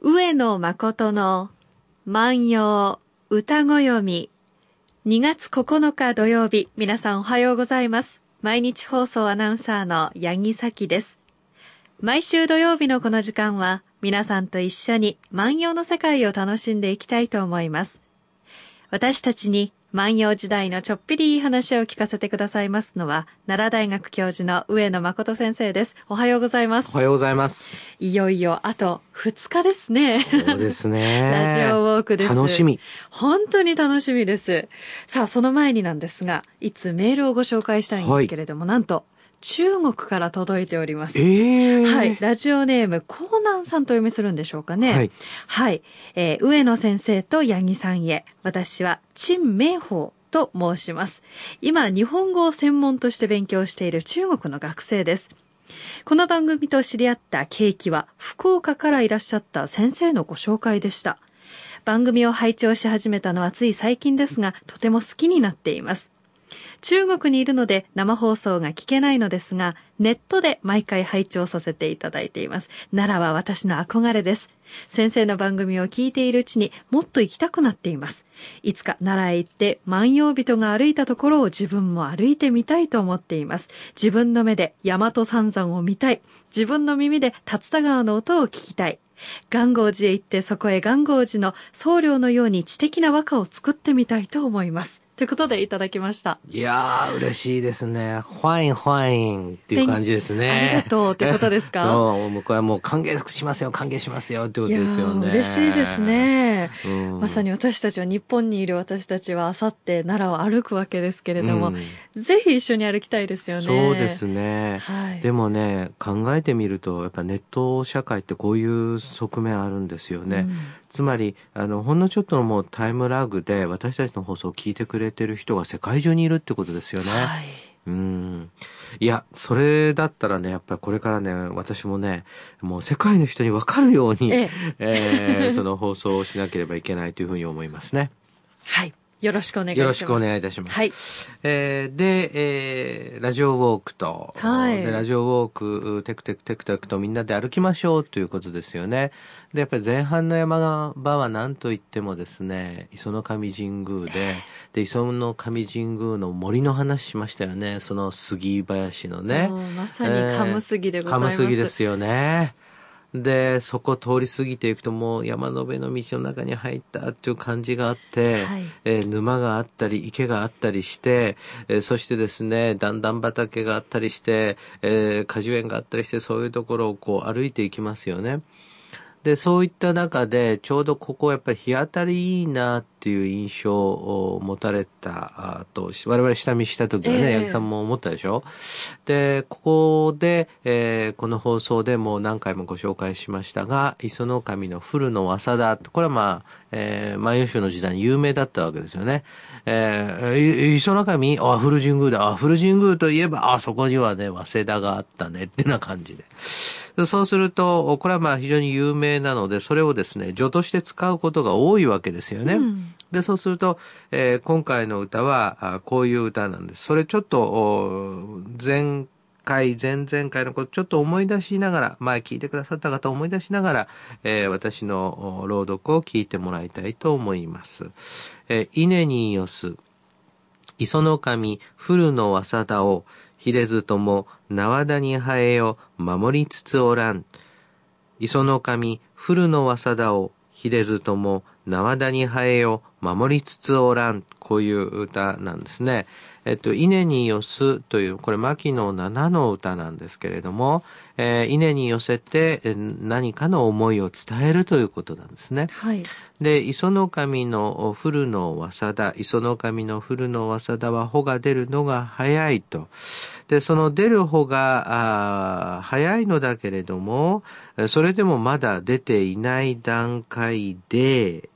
上野誠の万葉歌ご読み。2月9日土曜日皆さんおはようございます。毎日放送アナウンサーの八木咲です。毎週土曜日のこの時間は皆さんと一緒に万葉の世界を楽しんでいきたいと思います。私たちに万葉時代のちょっぴりいい話を聞かせてくださいますのは、奈良大学教授の上野誠先生です。おはようございます。おはようございます。いよいよあと2日ですね。そうですね。ラジオウォークです。楽しみ。本当に楽しみです。さあ、その前になんですが、いつメールをご紹介したいんですけれども、なんと、中国から届いております。ええはい。ラジオネーム、コーナンさんとお読みするんでしょうかね。はい。はい。えー上野先生と八木さんへ、私は、陳明宝と申します。今、日本語を専門として勉強している中国の学生です。この番組と知り合った契機は、福岡からいらっしゃった先生のご紹介でした。番組を拝聴し始めたのはつい最近ですが、とても好きになっています。中国にいるので生放送が聞けないのですが、ネットで毎回拝聴させていただいています。奈良は私の憧れです。先生の番組を聞いているうちにもっと行きたくなっています。いつか奈良へ行って万葉人が歩いたところを自分も歩いてみたいと思っています。自分の目で大和三山を見たい。自分の耳で竜田川の音を聞きたい。元号寺へ行ってそこへ元号寺の僧侶のように知的な和歌を作ってみたいと思います。ということでいただきました。いやー、嬉しいですね。欢迎欢迎っていう感じですね。ありがとうってことですか？そう、僕はもう歓迎しますよ、歓迎しますよってことですよね。嬉しいです。ね。うん、まさに私たちは日本にいる私たちはあさって奈良を歩くわけですけれども、うんぜひ一緒に歩きたいですよね。そうですね。はい。でもね、考えてみると、やっぱネット社会ってこういう側面あるんですよね。うんつまり、あの、ほんのちょっとのもうタイムラグで私たちの放送を聞いてくれてる人が世界中にいるってことですよね。はい。うん。いや、それだったらね、やっぱりこれからね、私もね、もう世界の人に分かるように、ええーその放送をしなければいけないというふうに思いますね。はい。よろしくお願いします。よろしくお願いいたします。はい。えーで、えーラジオウォークと、はいでラジオウォーク、テクテクテクテクとみんなで歩きましょうということですよね。で、やっぱり前半の山場は何と言ってもですね、磯の神神宮で、で、磯の神神宮の森の話しましたよね。その杉林のね。まさにカムスギでございます。カムスギですよね。で、そこ通り過ぎていくともう山の上の道の中に入ったっていう感じがあって、はいえー沼があったり池があったりして、えーそしてですね、段々畑があったりして、えー果樹園があったりして、そういうところをこう歩いていきますよね。で、そういった中で、ちょうどここやっぱり日当たりいいなっていう印象を持たれたあと、我々下見した時はね、ええ八木さんも思ったでしょ？で、ここで、えーこの放送でも何回もご紹介しましたが、磯の神の古野早田、これはまあ、えー、万葉集の時代に有名だったわけですよね。えー、い磯の神？あ、古神宮だ。あ、古神宮といえば、あ、そこにはね、早稲田があったね、ってな感じで。でそうすると、これはまあ非常に有名なので、それをですね、序として使うことが多いわけですよね。うんで、そうすると、えー今回の歌は、あこういう歌なんです。それちょっと、お前回、前々回のことちょっと思い出しながら、前聞いてくださった方思い出しながら、えー私のお朗読を聞いてもらいたいと思います。えー稲によす、磯の神、田を、ひれずとも、縄田に生えよ、守りつつおらん。磯の神、古の早田を、ひれずとも、縄田に生えよ、守りつつおらん。こういう歌なんですね。えっと、稲に寄すという、これ、牧野七の歌なんですけれども、えー稲に寄せてえー何かの思いを伝えるということなんですね。はい。で、磯の神の古の早田、磯の神の古の早田は穂が出るのが早いと。で、その出る穂が早いのだけれども、えそれでもまだ出ていない段階で、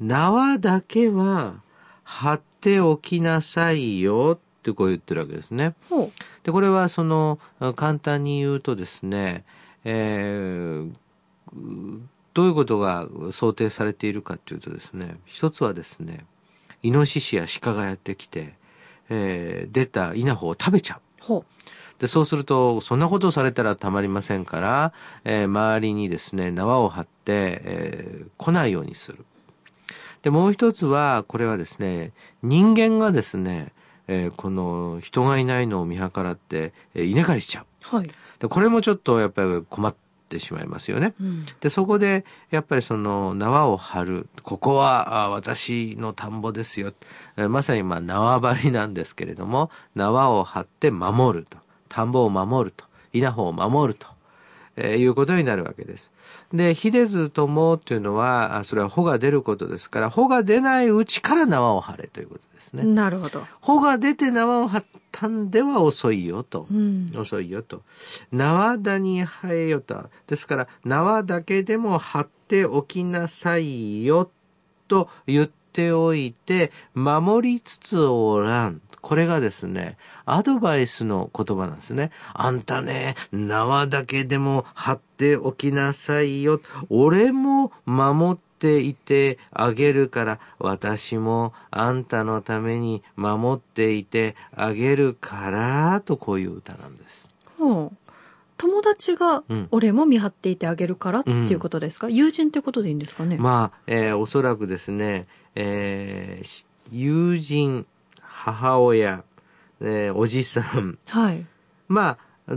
縄だけは張っておきなさいよってこう言ってるわけですね。で、これはその、あ簡単に言うとですね、えーどういうことが想定されているかというとですね、一つはですね、イノシシや鹿がやってきて、えー出た稲穂を食べちゃう。で、そうすると、そんなことをされたらたまりませんから、えー周りにですね、縄を張って、えー来ないようにする。で、もう一つは、これはですね、人間がですね、えーこの人がいないのを見計らって、えー稲刈りしちゃう。はい。で、これもちょっとやっぱり困ってしまいますよね。うん。で、そこで、やっぱりその縄を張る。ここはあ私の田んぼですよ。えーまさにまあ縄張りなんですけれども、縄を張って守ると。田んぼを守ると。稲穂を守ると。えーいうことになるわけです。で、秀津友っていうのは、あそれは穂が出ることですから、穂が出ないうちから縄を張れということですね。なるほど。穂が出て縄を張ったんでは遅いよと。うん。遅いよと。縄田に生えよと。ですから、縄だけでも張っておきなさいよと言っておいて、守りつつおらん。これがですね、アドバイスの言葉なんですね。あんたね、縄だけでも張っておきなさいよ。俺も守っていてあげるから、私もあんたのために守っていてあげるから、とこういう歌なんです。ほう。友達がうん俺も見張っていてあげるからっていうことですか、友人ってことでいいんですかね、まあ、えーおそらくですね、えーし友人、母親、えーおじさん、はい。まあ、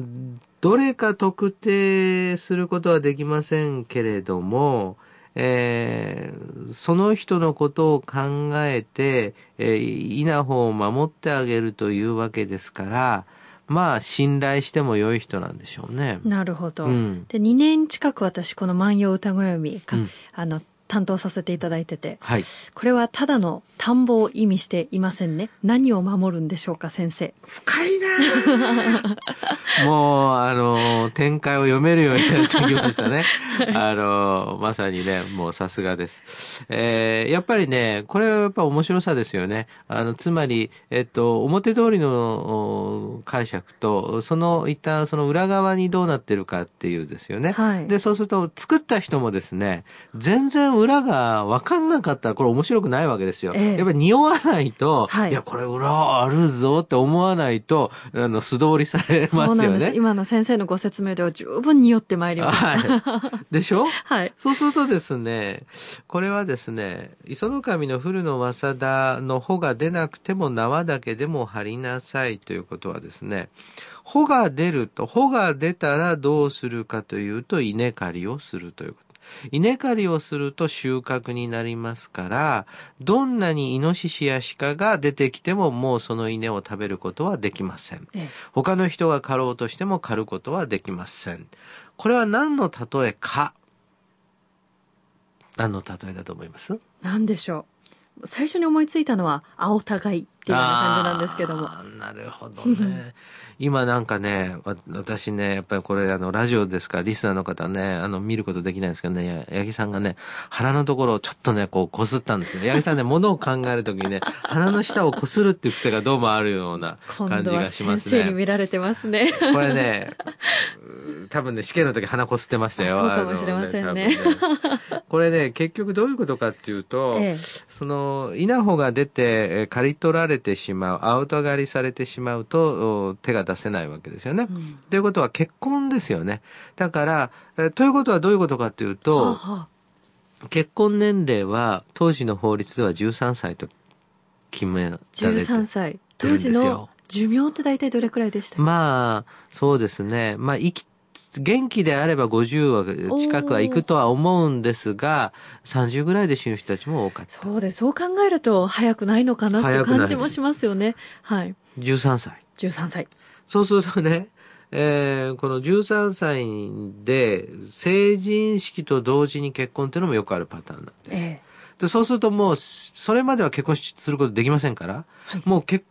どれか特定することはできませんけれども、えーその人のことを考えて、えー稲穂を守ってあげるというわけですから、まあ、信頼しても良い人なんでしょうね。なるほど。うんで、2年近く私この万葉歌子読みか、うんあの、担当させていただいてて、はい。これはただの田んぼを意味していませんね。何を守るんでしょうか、先生。深いなあ もう、あの、展開を読めるようになってきましたね。あの、まさにね、もうさすがです。えーやっぱりね、これはやっぱ面白さですよね。あの、つまり、えっと、表通りのお解釈と、その一旦その裏側にどうなってるかっていうですよね。はいで、そうすると、作った人もですね、全然裏が分かんなかったら、これ面白くないわけですよ。ええやっぱり匂わないと、はいいや、これ裏あるぞって思わないと、あの、素通りされそますようなんです。ね。今の先生のご説明では十分によってまいります。はい。でしょ？はい。そうするとですね、これはですね、磯の神の古の早稲田の穂が出なくても縄だけでも張りなさいということはですね、穂が出ると、穂が出たらどうするかというと、稲刈りをするということ。稲刈りをすると収穫になりますから、どんなにイノシシや鹿が出てきてももうその稲を食べることはできません。ええ他の人が刈ろうとしても刈ることはできません。これは何の例えか何の例えだと思います？なんでしょう。最初に思いついたのは、青互いっていうような感じなんですけども。なるほどね。今なんかね、わ私ね、やっぱりこれあの、ラジオですから、リスナーの方ね、あの、見ることできないんですけどね、八木さんがね、鼻のところをちょっとね、こう、こすったんですよ。八木さんね、物を考えるときにね、鼻の下をこするっていう癖がどうもあるような今感じがしますね。生に見られてますね。これね、う多分ね、試験の時鼻こすってましたよ。あそうかもしれませんねねこれね、結局どういうことかっていうと、ええその、稲穂が出て、えー刈り取られてしまう、アウト刈りされてしまうと、お手が出せないわけですよね。うんということは結婚ですよね。だから、えーということはどういうことかっていうと、はあは結婚年齢は当時の法律では13歳と決められて13歳。当時出るんですよの寿命って大体どれくらいでしたまあ、そうですね。まあ、生き、元気であれば50は近くは行くとは思うんですが、30ぐらいで死ぬ人たちも多かった。そうです。そう考えると早くないのかなって感じもしますよね。はい。13歳。13歳。そうするとね、えーこの13歳で成人式と同時に結婚っていうのもよくあるパターンなんです。ええ。でそうするともう、それまでは結婚することできませんから、もう結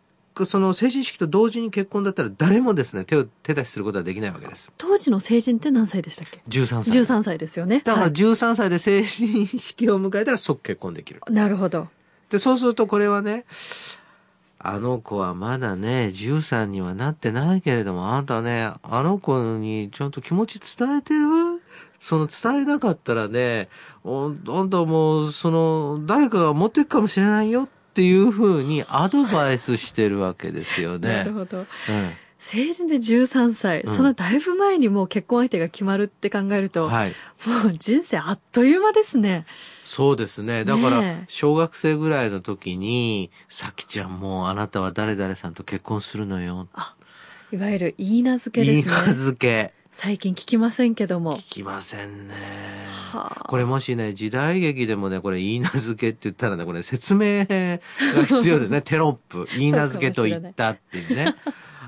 その成人式と同時に結婚だったら誰もですね、手を、手出しすることはできないわけです。当時の成人って何歳でしたっけ？13歳。13歳ですよね。だからはい13歳で成人式を迎えたら即結婚できる。なるほど。で、そうするとこれはね、あの子はまだね、13にはなってないけれども、あんたね、あの子にちゃんと気持ち伝えてる？その伝えなかったらね、おあんたもう、その、誰かが持っていくかもしれないよっていうふうにアドバイスしてるわけですよね。なるほど。うん。成人で13歳、うんそのだいぶ前にもう結婚相手が決まるって考えると、はい。もう人生あっという間ですね。そうですね。だから小学生ぐらいの時に、さきちゃんもうあなたは誰々さんと結婚するのよ。いわゆる言い名付けですね。名付け。最近聞きませんけども。聞きませんね。はあこれもしね、時代劇でもね、これ言い名付けって言ったらね、これ説明が必要ですね。テロップ。言い名付けと言ったっていうね。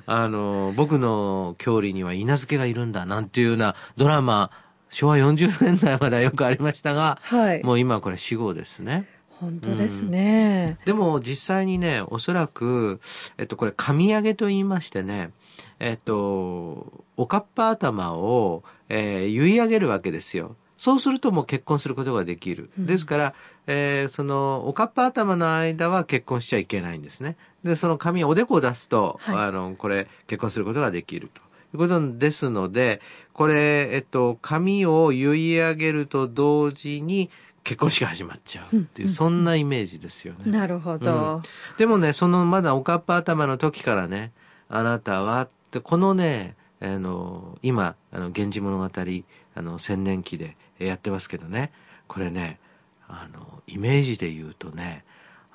あの、僕の郷里には言い名付けがいるんだ、なんていうようなドラマ、昭和40年代まではよくありましたが、はい。もう今はこれ死後ですね。本当ですね。でも実際にね、おそらく、えっと、これ、紙上げと言いましてね、えっと、おかっぱ頭を、えー、結い上げるわけですよ。そうするともう結婚することができる。うんですから、えーその、おかっぱ頭の間は結婚しちゃいけないんですね。で、その紙、おでこを出すと、はいあの、これ、結婚することができると。いうことですので、これ、えっと、紙を結い上げると同時に結婚式が始まっちゃうっていう、うんそんなイメージですよね。なるほど。でもね、そのまだおかっぱ頭の時からね、あなたはって、このね、あの、今、あの、源氏物語、あの、千年期でやってますけどね、これね、あの、イメージで言うとね、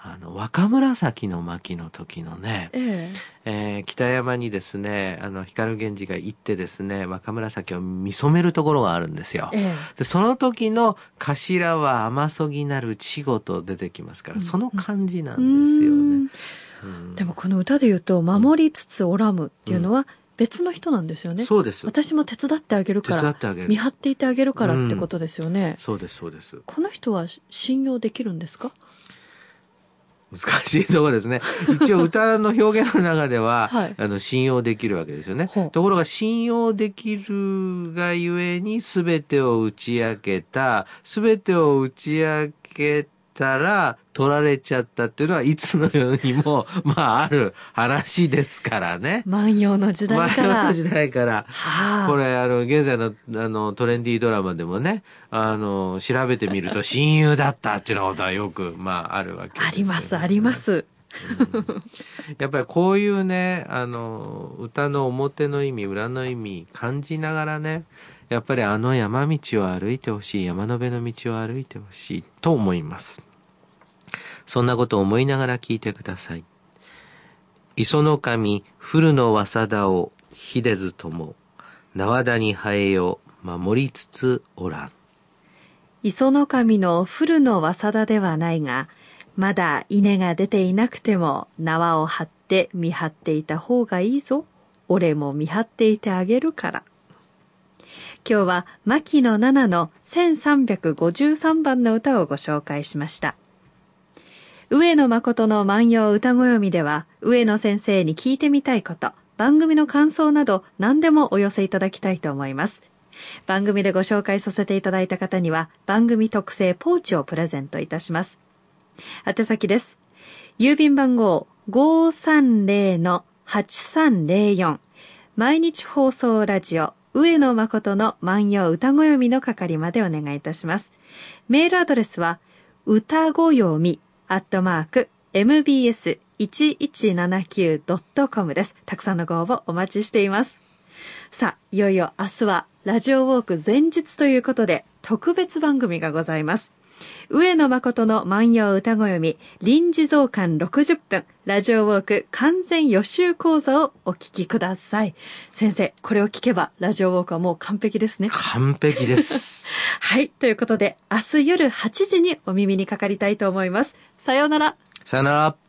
あの、若紫の巻の時のね、ええー北山にですね、あの、光源氏が行ってですね、若紫を見初めるところがあるんですよえ。。えで、その時の頭は甘そぎなる稚語と出てきますから、その感じなえ。んですよね。うんうんでもこの歌で言うと、守りつつおらむっていうのは別の人なんですよね。そうです。私も手伝ってあげるから、手伝ってあげる見張っていてあげるからってことですよね。そうです、そうです。この人は信用できるんですか？難しいところですね。一応歌の表現の中では、はいあの、信用できるわけですよね。ところが信用できるがゆえに全てを打ち明けた、全てを打ち明けたら取られちゃったっていうのはいつの世にも、まあある話ですからね。万葉の時代から。前の時代から。はあ、これ、あの、現在の、あの、トレンディードラマでもね、あの、調べてみると 親友だったっていうことはよく、まあ、あるわけですよ、あります、ありま。す。やっぱりこういうね、あの、歌の表の意味、裏の意味、感じながらね、やっぱりあの山道を歩いてほしい、山の辺の道を歩いてほしいと思います。そんなことを思いながら聞いてください。磯の神、古の早田を秀ずとも、縄田に生えよ、守りつつおらん。磯の神の古の早田ではないが、まだ稲が出ていなくても縄を張って見張っていた方がいいぞ。俺も見張っていてあげるから。今日は牧野七の1353番の歌をご紹介しました。上野誠の万葉歌ご読みでは、上野先生に聞いてみたいこと、番組の感想など何でもお寄せいただきたいと思います。番組でご紹介させていただいた方には、番組特製ポーチをプレゼントいたします。宛先です。郵便番号530-8304毎日放送ラジオ上野誠の万葉歌子読みの係までお願いいたします。メールアドレスは歌ご読みアットマーク mbs1179.com です。たくさんのご応募お待ちしています。さあ、いよいよ明日はラジオウォーク前日ということで特別番組がございます。上野誠の万葉歌ご読み臨時増刊60分ラジオウォーク完全予習講座をお聞きください。先生、これを聞けばラジオウォークはもう完璧ですね。完璧です。はい。ということで、明日夜8時にお耳にかかりたいと思います。さようなら。さよなら。